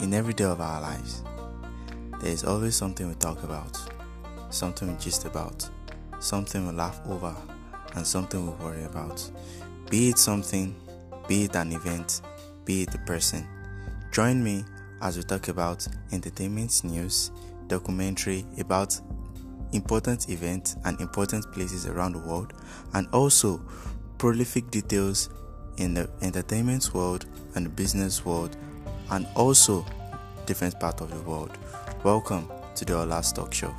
In every day of our lives, there is always something we talk about, something we gist about, something we laugh over, and something we worry about. Be it something, be it an event, be it a person. Join me as we talk about entertainment news, documentary about important events and important places around the world, and also prolific details in the entertainment world and the business world and also different part of the world. Welcome to the Ola Talk Show.